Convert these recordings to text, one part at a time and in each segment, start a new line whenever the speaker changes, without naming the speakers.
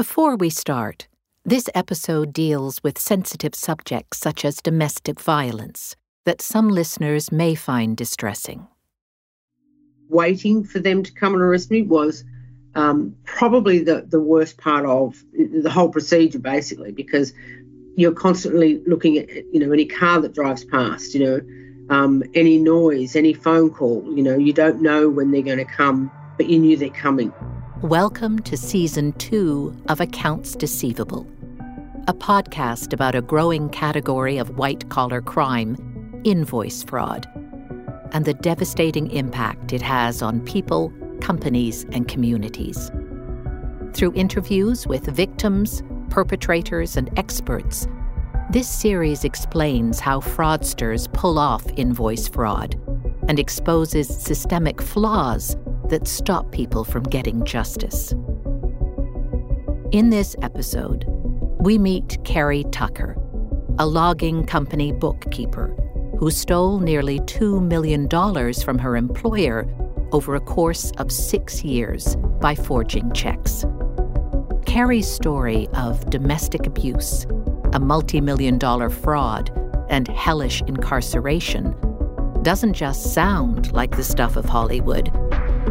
Before we start, this episode deals with sensitive subjects such as domestic violence that some listeners may find distressing.
Waiting for them to come and arrest me was um, probably the, the worst part of the whole procedure, basically, because you're constantly looking at, you know, any car that drives past, you know, um, any noise, any phone call, you know, you don't know when they're going to come, but you knew they're coming.
Welcome to season two of Accounts Deceivable, a podcast about a growing category of white collar crime, invoice fraud, and the devastating impact it has on people companies, and communities. Through interviews with victims, perpetrators, and experts, this series explains how fraudsters pull off invoice fraud and exposes systemic flaws that stop people from getting justice. In this episode, we meet Kerry Tucker, a logging company bookkeeper who stole nearly $2 million from her employer over a course of six years by forging checks. Kerry's story of domestic abuse, a multi million dollar fraud, and hellish incarceration doesn't just sound like the stuff of Hollywood.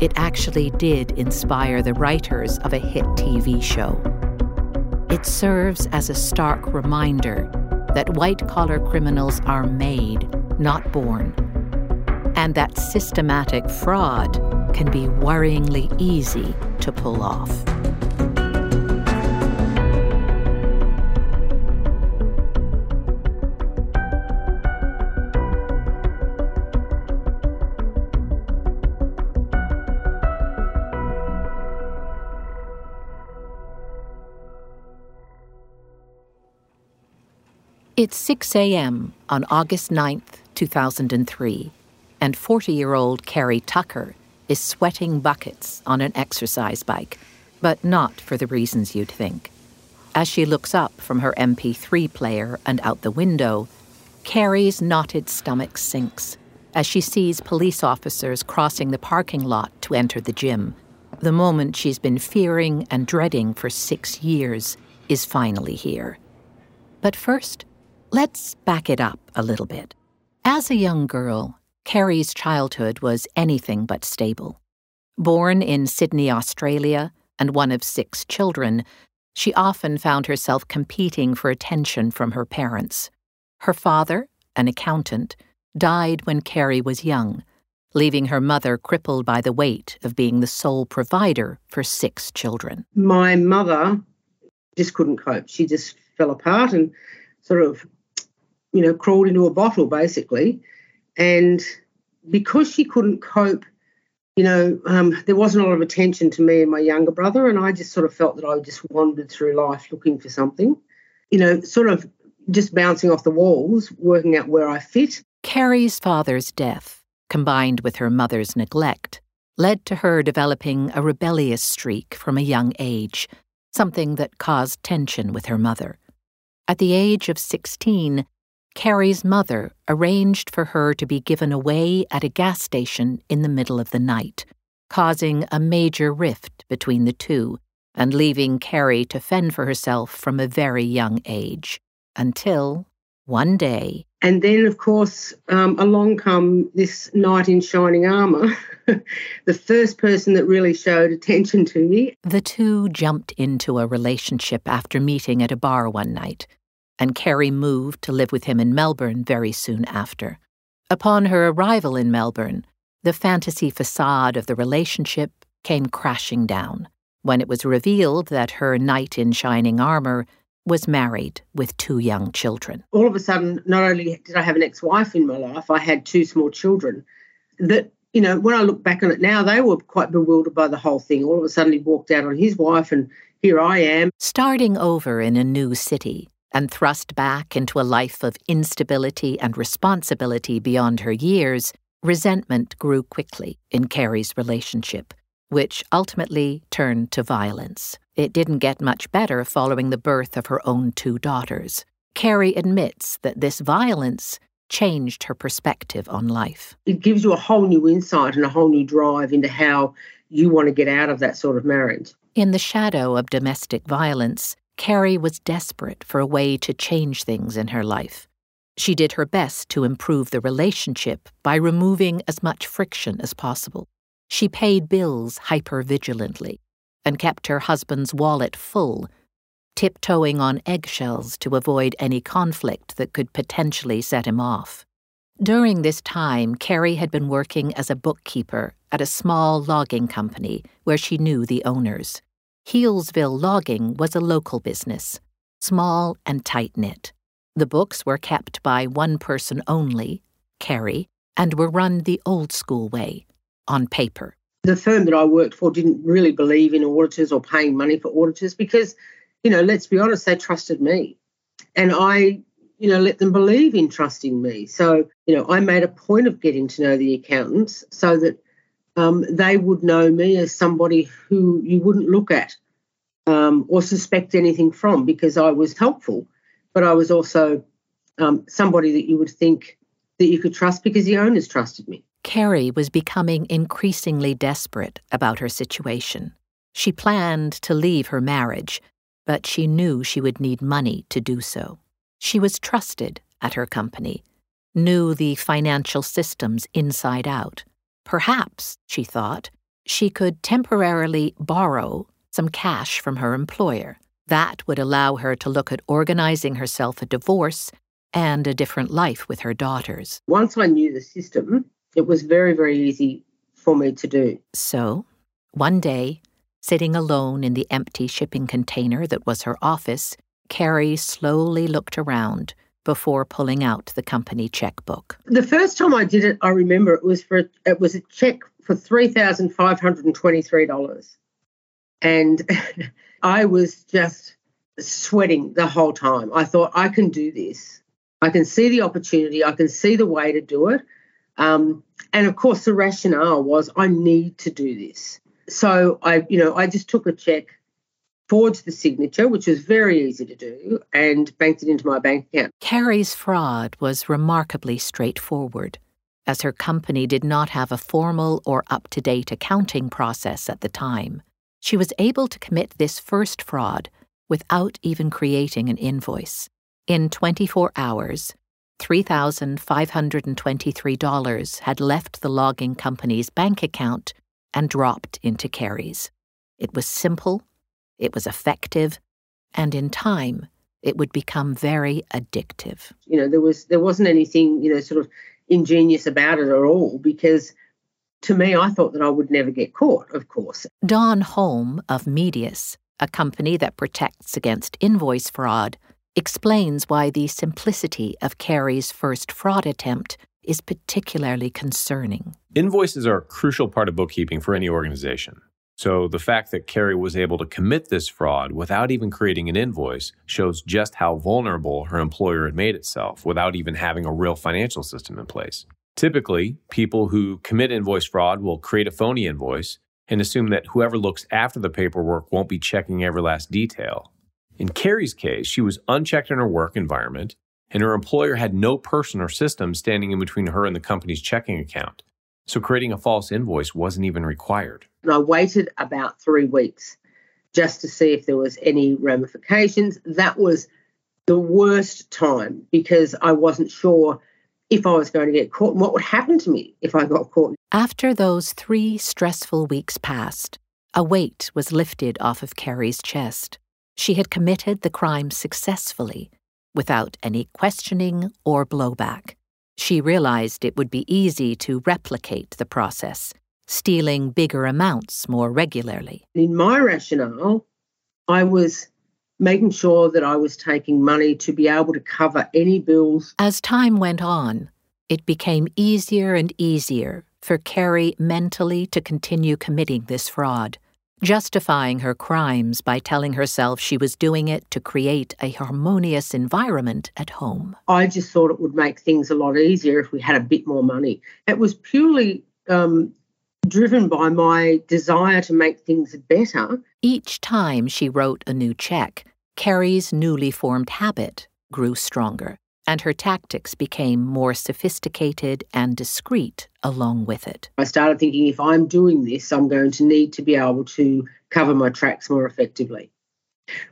It actually did inspire the writers of a hit TV show. It serves as a stark reminder that white collar criminals are made, not born and that systematic fraud can be worryingly easy to pull off. It's 6 a.m. on August 9th, 2003 and 40 year old Kerry Tucker is sweating buckets on an exercise bike, but not for the reasons you'd think. As she looks up from her MP3 player and out the window, Kerry's knotted stomach sinks as she sees police officers crossing the parking lot to enter the gym. The moment she's been fearing and dreading for six years is finally here. But first, let's back it up a little bit. As a young girl, Kerry's childhood was anything but stable. Born in Sydney, Australia, and one of six children, she often found herself competing for attention from her parents. Her father, an accountant, died when Kerry was young, leaving her mother crippled by the weight of being the sole provider for six children.
My mother just couldn't cope. She just fell apart and sort of, you know, crawled into a bottle basically. And because she couldn't cope, you know, um, there wasn't a lot of attention to me and my younger brother. And I just sort of felt that I just wandered through life looking for something, you know, sort of just bouncing off the walls, working out where I fit.
Kerry's father's death, combined with her mother's neglect, led to her developing a rebellious streak from a young age, something that caused tension with her mother. At the age of 16, Kerry's mother arranged for her to be given away at a gas station in the middle of the night, causing a major rift between the two and leaving Kerry to fend for herself from a very young age. Until one day.
And then, of course, um, along come this knight in shining armour, the first person that really showed attention to me.
The two jumped into a relationship after meeting at a bar one night and Kerry moved to live with him in Melbourne very soon after. Upon her arrival in Melbourne, the fantasy facade of the relationship came crashing down when it was revealed that her knight in shining armour was married with two young children.
All of a sudden, not only did I have an ex wife in my life, I had two small children that, you know, when I look back on it now, they were quite bewildered by the whole thing. All of a sudden, he walked out on his wife, and here I am.
Starting over in a new city, and thrust back into a life of instability and responsibility beyond her years, resentment grew quickly in Kerry's relationship, which ultimately turned to violence. It didn't get much better following the birth of her own two daughters. Kerry admits that this violence changed her perspective on life.
It gives you a whole new insight and a whole new drive into how you want to get out of that sort of marriage.
In the shadow of domestic violence, Kerry was desperate for a way to change things in her life. She did her best to improve the relationship by removing as much friction as possible. She paid bills hyper-vigilantly and kept her husband's wallet full, tiptoeing on eggshells to avoid any conflict that could potentially set him off. During this time, Kerry had been working as a bookkeeper at a small logging company where she knew the owners. Healesville Logging was a local business, small and tight knit. The books were kept by one person only, Kerry, and were run the old school way, on paper.
The firm that I worked for didn't really believe in auditors or paying money for auditors because, you know, let's be honest, they trusted me. And I, you know, let them believe in trusting me. So, you know, I made a point of getting to know the accountants so that um, they would know me as somebody who you wouldn't look at um, or suspect anything from because I was helpful, but I was also um, somebody that you would think that you could trust because the owners trusted me.
Kerry was becoming increasingly desperate about her situation. She planned to leave her marriage, but she knew she would need money to do so. She was trusted at her company, knew the financial systems inside out. Perhaps, she thought, she could temporarily borrow some cash from her employer. That would allow her to look at organizing herself a divorce and a different life with her daughters.
Once I knew the system, it was very, very easy for me to do.
So, one day, sitting alone in the empty shipping container that was her office, Kerry slowly looked around before pulling out the company checkbook.
The first time I did it, I remember it was for it was a check for three thousand five hundred and twenty-three dollars, and I was just sweating the whole time. I thought I can do this. I can see the opportunity. I can see the way to do it. Um, and of course, the rationale was I need to do this. So I, you know, I just took a check forged the signature, which was very easy to do, and banked it into my bank account.
Kerry's fraud was remarkably straightforward, as her company did not have a formal or up to date accounting process at the time. She was able to commit this first fraud without even creating an invoice. In 24 hours, $3,523 had left the logging company's bank account and dropped into Kerry's. It was simple it was effective, and in time, it would become very addictive.
You know, there was there wasn't anything, you know, sort of ingenious about it at all because to me I thought that I would never get caught, of course.
Don Holm of Medius, a company that protects against invoice fraud, explains why the simplicity of Kerry's first fraud attempt is particularly concerning.
Invoices are a crucial part of bookkeeping for any organization. So the fact that Kerry was able to commit this fraud without even creating an invoice shows just how vulnerable her employer had made itself without even having a real financial system in place. Typically, people who commit invoice fraud will create a phony invoice and assume that whoever looks after the paperwork won't be checking every last detail. In Kerry's case, she was unchecked in her work environment, and her employer had no person or system standing in between her and the company's checking account. So creating a false invoice wasn't even required.
I waited about three weeks just to see if there was any ramifications. That was the worst time because I wasn't sure if I was going to get caught and what would happen to me if I got caught.
After those three stressful weeks passed, a weight was lifted off of Kerry's chest. She had committed the crime successfully, without any questioning or blowback. She realized it would be easy to replicate the process, stealing bigger amounts more regularly.
In my rationale, I was making sure that I was taking money to be able to cover any bills.
As time went on, it became easier and easier for Kerry mentally to continue committing this fraud justifying her crimes by telling herself she was doing it to create a harmonious environment at home.
I just thought it would make things a lot easier if we had a bit more money. It was purely um, driven by my desire to make things better.
Each time she wrote a new check, Kerry's newly formed habit grew stronger, and her tactics became more sophisticated and discreet along with it.
I started thinking if I'm doing this, I'm going to need to be able to cover my tracks more effectively.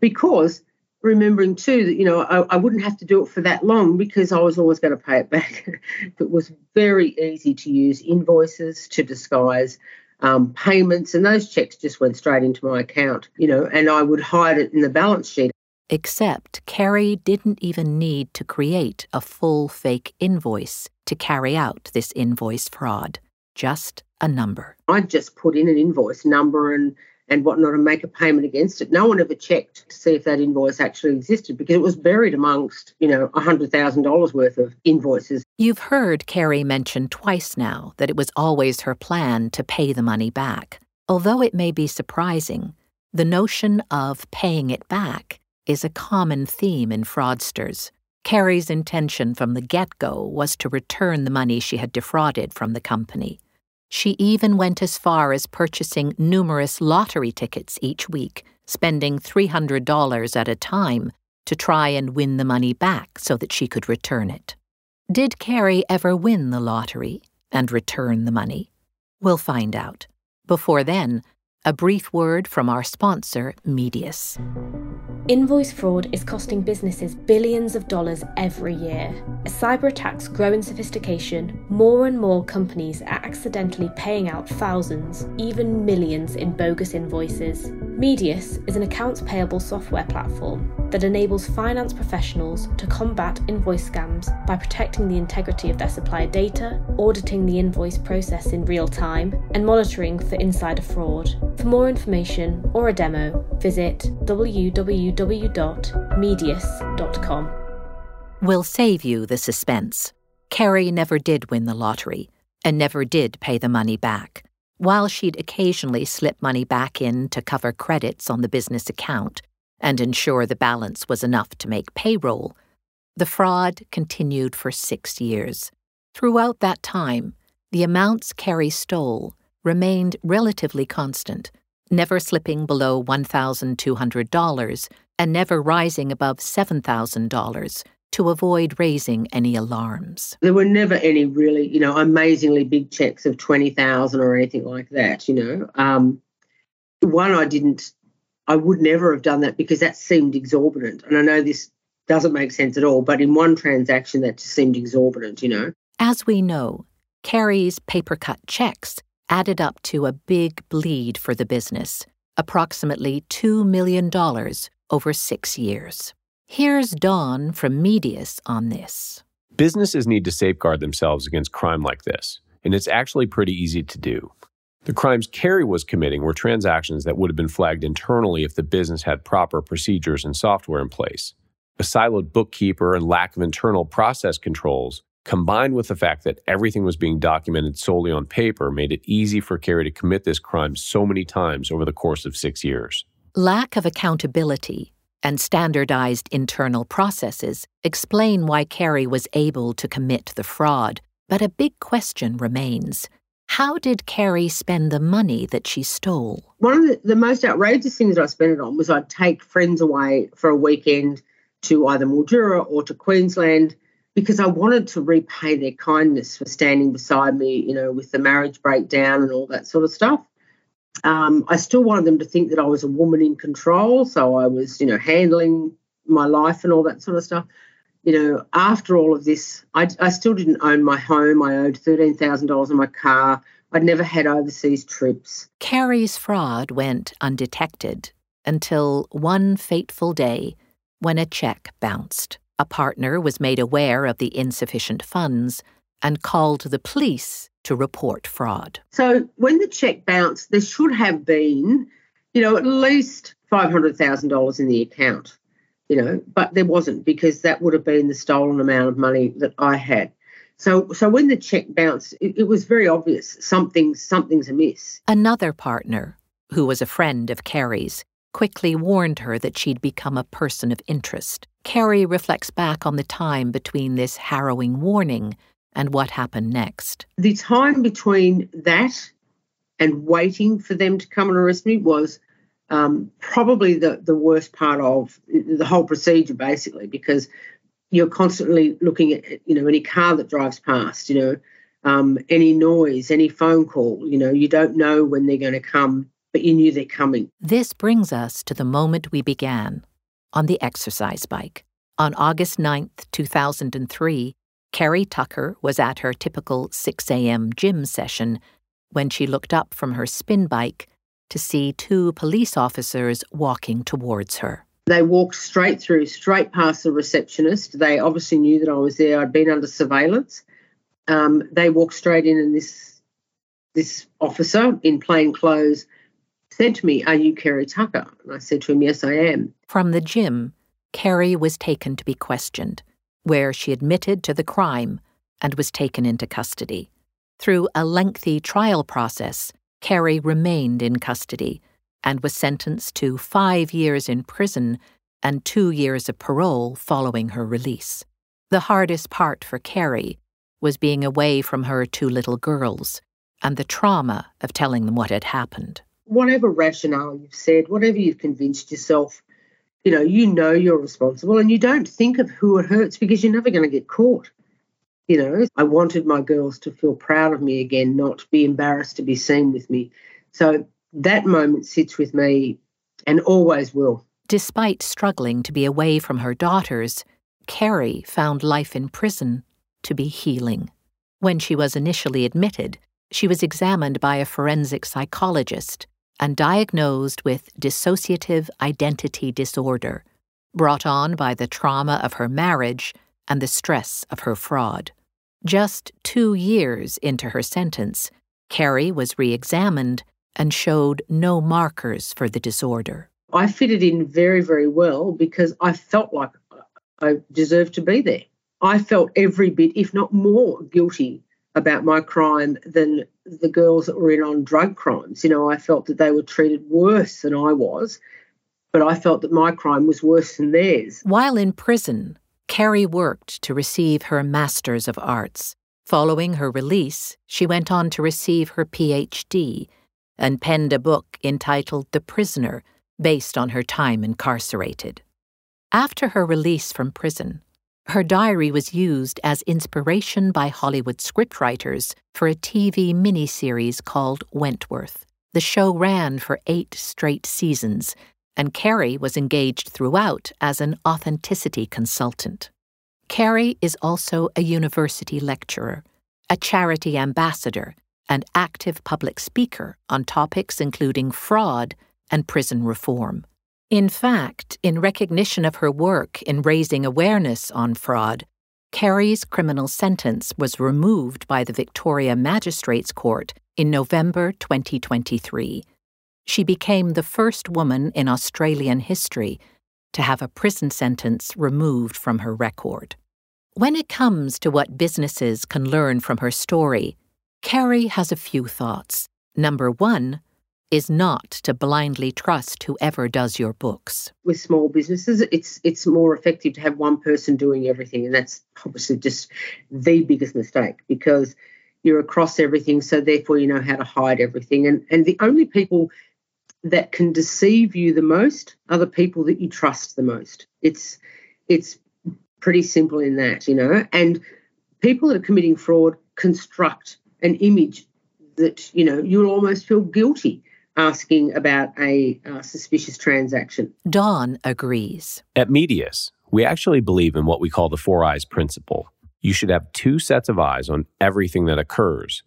Because remembering too that, you know, I, I wouldn't have to do it for that long because I was always going to pay it back. it was very easy to use invoices to disguise um, payments, and those checks just went straight into my account, you know, and I would hide it in the balance sheet.
Except Kerry didn't even need to create a full fake invoice to carry out this invoice fraud, just a number.
I just put in an invoice number and and whatnot and make a payment against it. No one ever checked to see if that invoice actually existed because it was buried amongst, you know, $100,000 worth of invoices.
You've heard Kerry mention twice now that it was always her plan to pay the money back. Although it may be surprising, the notion of paying it back is a common theme in fraudsters. Kerry's intention from the get go was to return the money she had defrauded from the company. She even went as far as purchasing numerous lottery tickets each week, spending $300 at a time to try and win the money back so that she could return it. Did Kerry ever win the lottery and return the money? We'll find out. Before then, a brief word from our sponsor, Medius.
Invoice fraud is costing businesses billions of dollars every year. As cyber attacks grow in sophistication, more and more companies are accidentally paying out thousands, even millions in bogus invoices. Medius is an accounts payable software platform that enables finance professionals to combat invoice scams by protecting the integrity of their supplier data, auditing the invoice process in real time, and monitoring for insider fraud. For more information or a demo, visit www.medius.com.
We'll save you the suspense. Kerry never did win the lottery and never did pay the money back. While she'd occasionally slip money back in to cover credits on the business account and ensure the balance was enough to make payroll, the fraud continued for six years. Throughout that time, the amounts Kerry stole remained relatively constant, never slipping below $1,200 and never rising above $7,000 to avoid raising any alarms.
There were never any really, you know, amazingly big checks of 20,000 or anything like that, you know. Um, one, I didn't, I would never have done that because that seemed exorbitant. And I know this doesn't make sense at all, but in one transaction, that just seemed exorbitant, you know.
As we know, Kerry's paper cut checks added up to a big bleed for the business, approximately $2 million over six years. Here's Don from Medius on this.
Businesses need to safeguard themselves against crime like this, and it's actually pretty easy to do. The crimes Kerry was committing were transactions that would have been flagged internally if the business had proper procedures and software in place. A siloed bookkeeper and lack of internal process controls combined with the fact that everything was being documented solely on paper, made it easy for Kerry to commit this crime so many times over the course of six years.
Lack of accountability and standardized internal processes explain why Kerry was able to commit the fraud, but a big question remains. How did Kerry spend the money that she stole?
One of the, the most outrageous things that I spent it on was I'd take friends away for a weekend to either Mildura or to Queensland because I wanted to repay their kindness for standing beside me, you know, with the marriage breakdown and all that sort of stuff. Um, I still wanted them to think that I was a woman in control, so I was, you know, handling my life and all that sort of stuff. You know, after all of this, I, I still didn't own my home. I owed thirteen thousand dollars on my car. I'd never had overseas trips.
Kerry's fraud went undetected until one fateful day when a check bounced. A partner was made aware of the insufficient funds and called the police to report fraud.
So when the check bounced, there should have been, you know, at least $500,000 in the account, you know, but there wasn't because that would have been the stolen amount of money that I had. So, so when the check bounced, it, it was very obvious something, something's amiss.
Another partner, who was a friend of Kerry's, quickly warned her that she'd become a person of interest. Kerry reflects back on the time between this harrowing warning and what happened next.
The time between that and waiting for them to come and arrest me was um, probably the, the worst part of the whole procedure, basically, because you're constantly looking at, you know, any car that drives past, you know, um, any noise, any phone call. You know, you don't know when they're going to come, but you knew they're coming.
This brings us to the moment we began on the exercise bike. On August 9th, 2003, Kerry Tucker was at her typical 6 a.m. gym session when she looked up from her spin bike to see two police officers walking towards her.
They walked straight through, straight past the receptionist. They obviously knew that I was there. I'd been under surveillance. Um, they walked straight in, and this this officer in plain clothes said to me, "Are you Kerry Tucker?" And I said to him, "Yes, I am."
From the gym, Kerry was taken to be questioned, where she admitted to the crime and was taken into custody. Through a lengthy trial process, Kerry remained in custody and was sentenced to five years in prison and two years of parole following her release. The hardest part for Kerry was being away from her two little girls and the trauma of telling them what had happened.
Whatever rationale you've said, whatever you've convinced yourself, you know, you know you're responsible and you don't think of who it hurts because you're never going to get caught. You know, I wanted my girls to feel proud of me again, not be embarrassed to be seen with me. So that moment sits with me and always will.
Despite struggling to be away from her daughters, Kerry found life in prison to be healing. When she was initially admitted, she was examined by a forensic psychologist and diagnosed with dissociative identity disorder, brought on by the trauma of her marriage and the stress of her fraud. Just two years into her sentence, Kerry was re examined and showed no markers for the disorder.
I fitted in very, very well because I felt like I deserved to be there. I felt every bit, if not more, guilty about my crime than the girls that were in on drug crimes. You know, I felt that they were treated worse than I was, but I felt that my crime was worse than theirs.
While in prison, Kerry worked to receive her Master's of Arts. Following her release, she went on to receive her PhD and penned a book entitled The Prisoner, based on her time incarcerated. After her release from prison, her diary was used as inspiration by Hollywood scriptwriters for a TV miniseries called Wentworth. The show ran for eight straight seasons, and Kerry was engaged throughout as an authenticity consultant. Kerry is also a university lecturer, a charity ambassador, and active public speaker on topics including fraud and prison reform. In fact, in recognition of her work in raising awareness on fraud, Kerry's criminal sentence was removed by the Victoria Magistrates Court in November 2023. She became the first woman in Australian history to have a prison sentence removed from her record. When it comes to what businesses can learn from her story, Kerry has a few thoughts. Number one is not to blindly trust whoever does your books.
With small businesses, it's it's more effective to have one person doing everything, and that's obviously just the biggest mistake because you're across everything, so therefore you know how to hide everything. And and the only people that can deceive you the most are the people that you trust the most. It's it's pretty simple in that, you know. And people that are committing fraud construct an image that you know you'll almost feel guilty asking about a uh, suspicious transaction.
Don agrees.
At Medius, we actually believe in what we call the four eyes principle. You should have two sets of eyes on everything that occurs.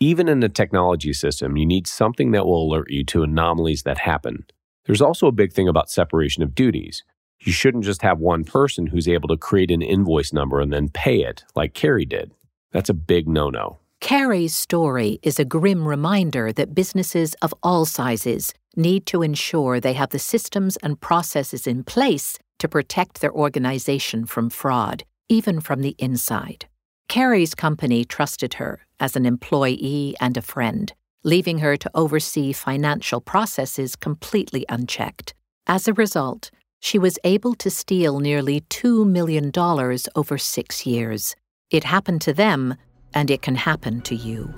Even in a technology system, you need something that will alert you to anomalies that happen. There's also a big thing about separation of duties. You shouldn't just have one person who's able to create an invoice number and then pay it, like Kerry did. That's a big no no.
Kerry's story is a grim reminder that businesses of all sizes need to ensure they have the systems and processes in place to protect their organization from fraud, even from the inside. Kerry's company trusted her as an employee and a friend, leaving her to oversee financial processes completely unchecked. As a result, she was able to steal nearly $2 million over six years. It happened to them and it can happen to you.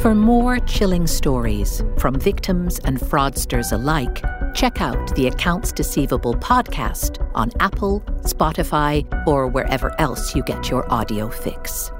For more chilling stories from victims and fraudsters alike, check out the Accounts Deceivable podcast on Apple, Spotify, or wherever else you get your audio fix.